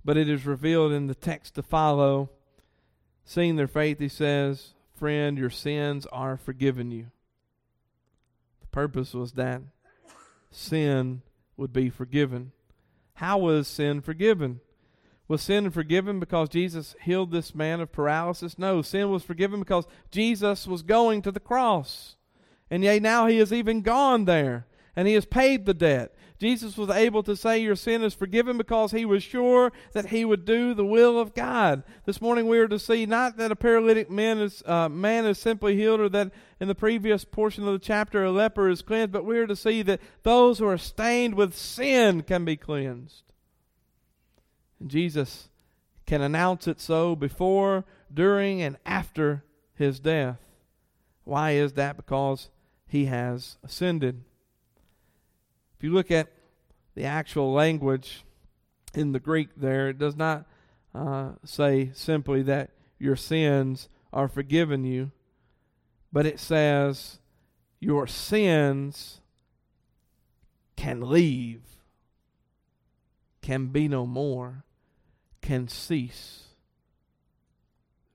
but it is revealed in the text to follow. Seeing their faith, he says, Friend, your sins are forgiven you. The purpose was that sin would be forgiven. How was sin forgiven? Was sin forgiven because Jesus healed this man of paralysis? No, sin was forgiven because Jesus was going to the cross. And yea, now he is even gone there, and he has paid the debt. Jesus was able to say, Your sin is forgiven because he was sure that he would do the will of God. This morning we are to see not that a paralytic man is, uh, man is simply healed or that in the previous portion of the chapter a leper is cleansed, but we are to see that those who are stained with sin can be cleansed. And Jesus can announce it so before, during, and after his death. Why is that? Because he has ascended. You look at the actual language in the Greek there, it does not uh, say simply that your sins are forgiven you, but it says your sins can leave, can be no more, can cease.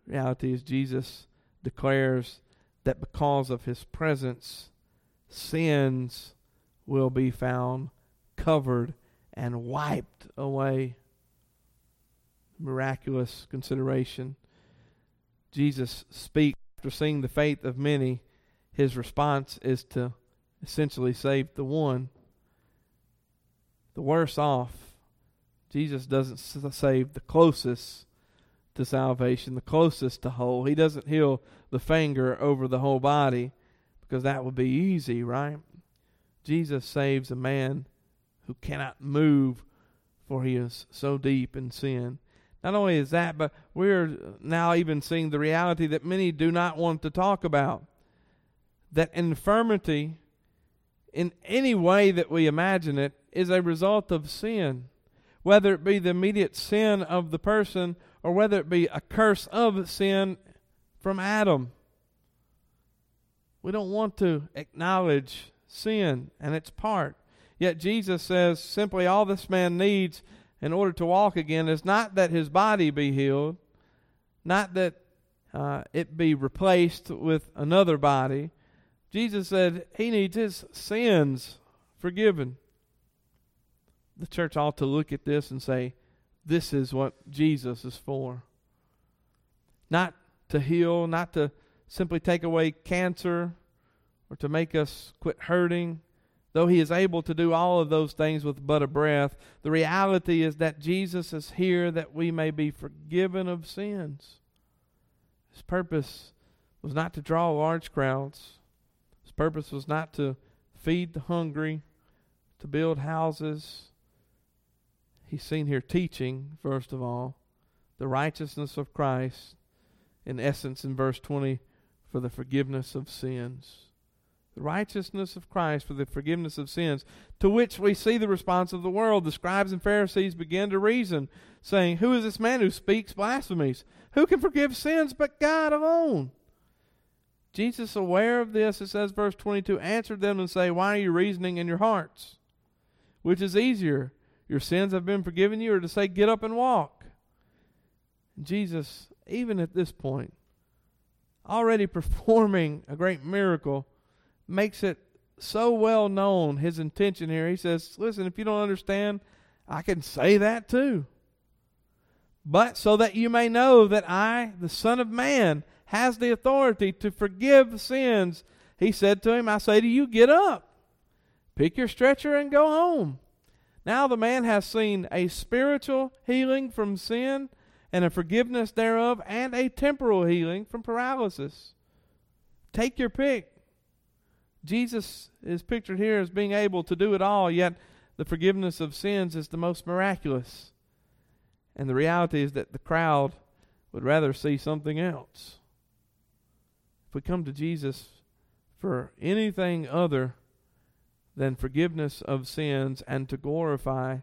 reality is Jesus declares that because of his presence, sins will be found covered and wiped away. Miraculous consideration. Jesus speaks after seeing the faith of many. His response is to essentially save the one. The worse off. Jesus doesn't save the closest to salvation, the closest to whole. He doesn't heal the finger over the whole body because that would be easy, right? Jesus saves a man who cannot move, for he is so deep in sin. Not only is that, but we're now even seeing the reality that many do not want to talk about. That infirmity, in any way that we imagine it, is a result of sin. Whether it be the immediate sin of the person or whether it be a curse of sin from Adam. We don't want to acknowledge sin and its part. Yet Jesus says simply all this man needs in order to walk again is not that his body be healed, not that uh, it be replaced with another body. Jesus said he needs his sins forgiven. The church ought to look at this and say, this is what Jesus is for. Not to heal, not to simply take away cancer, or to make us quit hurting. Though he is able to do all of those things with but a breath, the reality is that Jesus is here that we may be forgiven of sins. His purpose was not to draw large crowds. His purpose was not to feed the hungry, to build houses. He's seen here teaching, first of all, the righteousness of Christ, in essence, in verse 20, for the forgiveness of sins the righteousness of Christ for the forgiveness of sins, to which we see the response of the world. The scribes and Pharisees begin to reason, saying, Who is this man who speaks blasphemies? Who can forgive sins but God alone? Jesus, aware of this, it says, verse 22, answered them and say, Why are you reasoning in your hearts? Which is easier, your sins have been forgiven you, or to say, Get up and walk? Jesus, even at this point, already performing a great miracle, makes it so well known his intention here. He says, Listen, if you don't understand, I can say that too. But so that you may know that I, the Son of Man, has the authority to forgive sins, he said to him, I say to you, get up, pick your stretcher, and go home. Now the man has seen a spiritual healing from sin and a forgiveness thereof, and a temporal healing from paralysis. Take your pick. Jesus is pictured here as being able to do it all, yet the forgiveness of sins is the most miraculous. And the reality is that the crowd would rather see something else. If we come to Jesus for anything other than forgiveness of sins and to glorify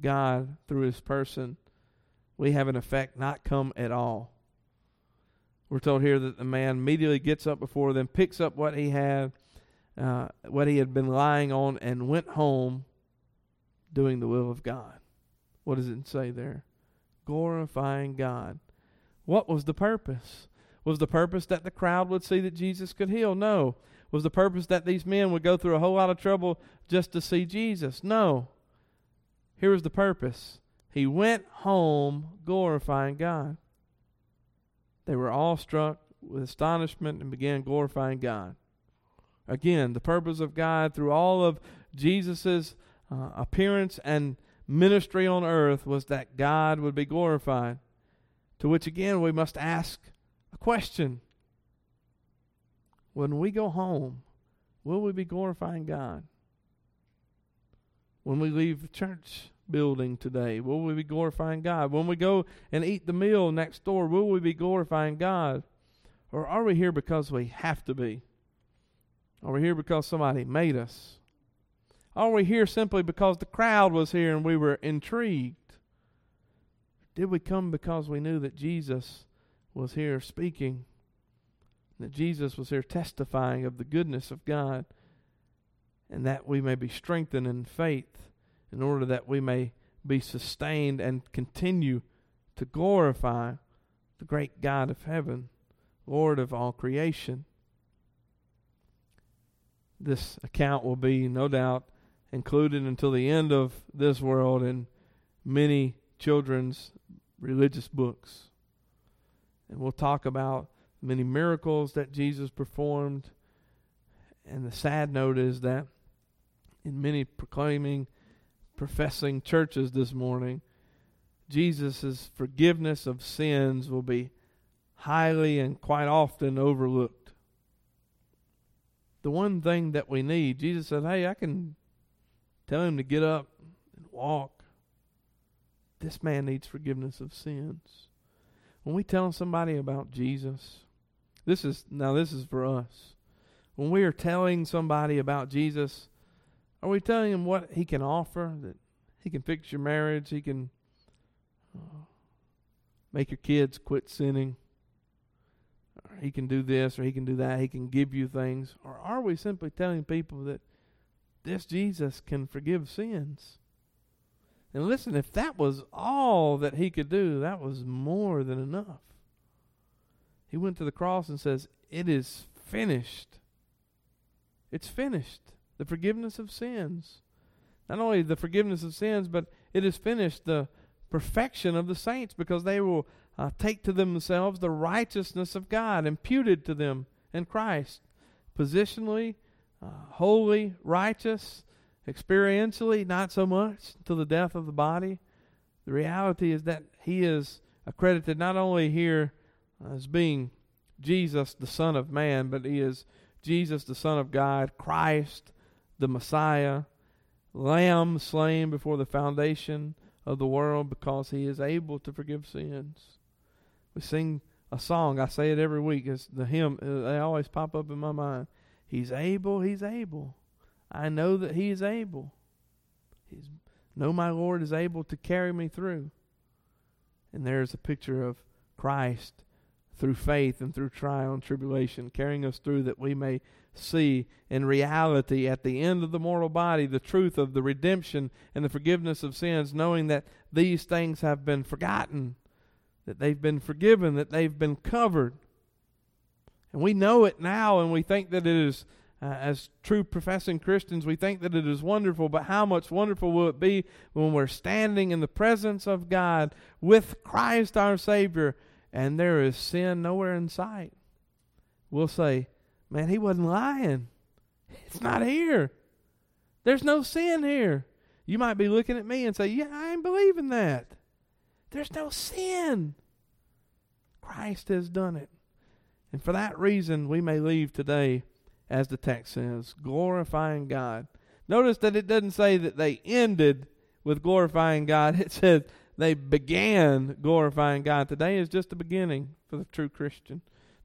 God through his person, we have in effect not come at all. We're told here that the man immediately gets up before them, picks up what he had, uh, what he had been lying on, and went home doing the will of God. What does it say there? Glorifying God. What was the purpose? Was the purpose that the crowd would see that Jesus could heal? No. Was the purpose that these men would go through a whole lot of trouble just to see Jesus? No. Here was the purpose. He went home glorifying God. They were all struck with astonishment and began glorifying God. Again, the purpose of God through all of Jesus' uh, appearance and ministry on earth was that God would be glorified. To which again we must ask a question When we go home, will we be glorifying God? When we leave the church building today, will we be glorifying God? When we go and eat the meal next door, will we be glorifying God? Or are we here because we have to be? Are we here because somebody made us? Are we here simply because the crowd was here and we were intrigued? Did we come because we knew that Jesus was here speaking? That Jesus was here testifying of the goodness of God? And that we may be strengthened in faith in order that we may be sustained and continue to glorify the great God of heaven, Lord of all creation. This account will be, no doubt, included until the end of this world in many children's religious books. And we'll talk about many miracles that Jesus performed. And the sad note is that in many proclaiming, professing churches this morning, Jesus' forgiveness of sins will be highly and quite often overlooked. The one thing that we need, Jesus said, Hey, I can tell him to get up and walk. This man needs forgiveness of sins. When we tell somebody about Jesus, this is now this is for us. When we are telling somebody about Jesus, are we telling him what he can offer? That he can fix your marriage, he can uh, make your kids quit sinning, he can do this, or he can do that, he can give you things? Or are we simply telling people that this Jesus can forgive sins? And listen, if that was all that he could do, that was more than enough. He went to the cross and says, It is finished. It's finished. The forgiveness of sins. Not only the forgiveness of sins, but it is finished the perfection of the saints because they will uh, take to themselves the righteousness of God imputed to them in Christ. Positionally, uh, holy, righteous, Experientially, not so much to the death of the body. The reality is that he is accredited not only here as being Jesus, the Son of Man, but he is Jesus, the Son of God, Christ, the Messiah, Lamb slain before the foundation of the world because he is able to forgive sins. We sing a song, I say it every week, it's the hymn, uh, they always pop up in my mind. He's able, he's able. I know that He is able. He's know my Lord is able to carry me through. And there's a picture of Christ through faith and through trial and tribulation, carrying us through that we may see in reality at the end of the mortal body the truth of the redemption and the forgiveness of sins, knowing that these things have been forgotten, that they've been forgiven, that they've been covered. And we know it now, and we think that it is uh, as true professing Christians, we think that it is wonderful, but how much wonderful will it be when we're standing in the presence of God with Christ our Savior and there is sin nowhere in sight? We'll say, Man, he wasn't lying. It's not here. There's no sin here. You might be looking at me and say, Yeah, I ain't believing that. There's no sin. Christ has done it. And for that reason, we may leave today, as the text says, glorifying God. Notice that it doesn't say that they ended with glorifying God, it says they began glorifying God. Today is just the beginning for the true Christian.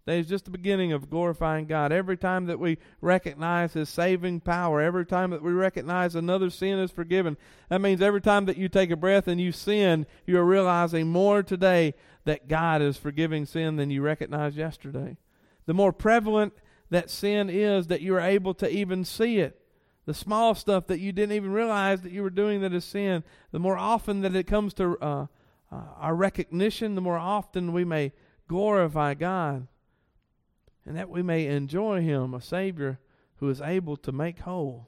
Today is just the beginning of glorifying God. Every time that we recognize His saving power, every time that we recognize another sin is forgiven, that means every time that you take a breath and you sin, you're realizing more today that God is forgiving sin than you recognized yesterday. The more prevalent that sin is, that you're able to even see it. The small stuff that you didn't even realize that you were doing that is sin. The more often that it comes to uh, uh, our recognition, the more often we may glorify God and that we may enjoy Him, a Savior who is able to make whole.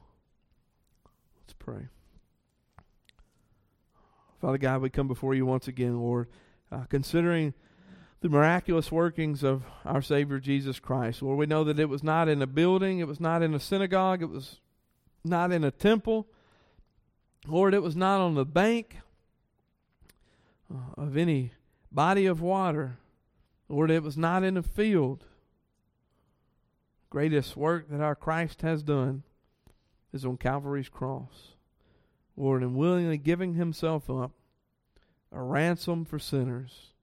Let's pray. Father God, we come before you once again, Lord, uh, considering the miraculous workings of our Savior Jesus Christ. Lord, we know that it was not in a building, it was not in a synagogue, it was not in a temple. Lord, it was not on the bank uh, of any body of water. Lord, it was not in a field greatest work that our Christ has done is on Calvary's cross. Lord, and willingly giving himself up, a ransom for sinners,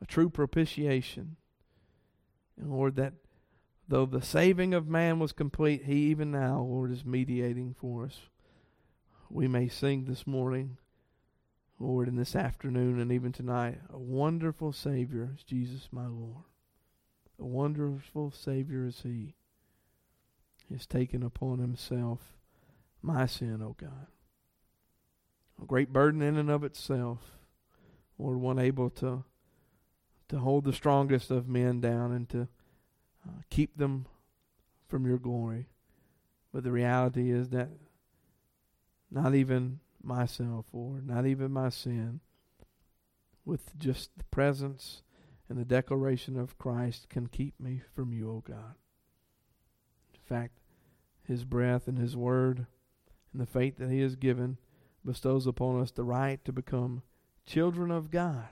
a true propitiation. And Lord, that though the saving of man was complete, he even now, Lord, is mediating for us. We may sing this morning, Lord, and this afternoon, and even tonight, a wonderful Savior is Jesus, my Lord. A wonderful Savior is He. Has taken upon Himself my sin, O oh God. A great burden in and of itself. Lord, one able to to hold the strongest of men down and to uh, keep them from your glory. But the reality is that not even myself, or not even my sin, with just the presence and the declaration of Christ can keep me from you, O God. In fact, His breath and His word and the faith that He has given bestows upon us the right to become children of God,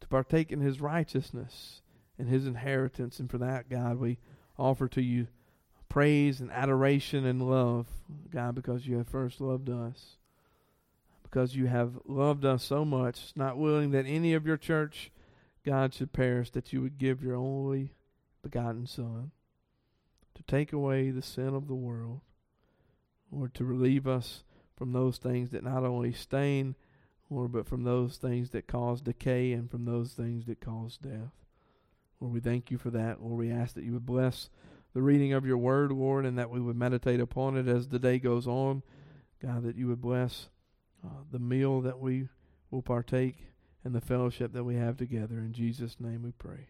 to partake in His righteousness and His inheritance. And for that, God, we offer to you praise and adoration and love, God, because you have first loved us. Because you have loved us so much, not willing that any of your church God should perish, that you would give your only begotten Son to take away the sin of the world, or to relieve us from those things that not only stain, or but from those things that cause decay and from those things that cause death. Lord, we thank you for that. Lord, we ask that you would bless the reading of your word, Lord, and that we would meditate upon it as the day goes on. God, that you would bless uh, the meal that we will partake and the fellowship that we have together. In Jesus' name we pray.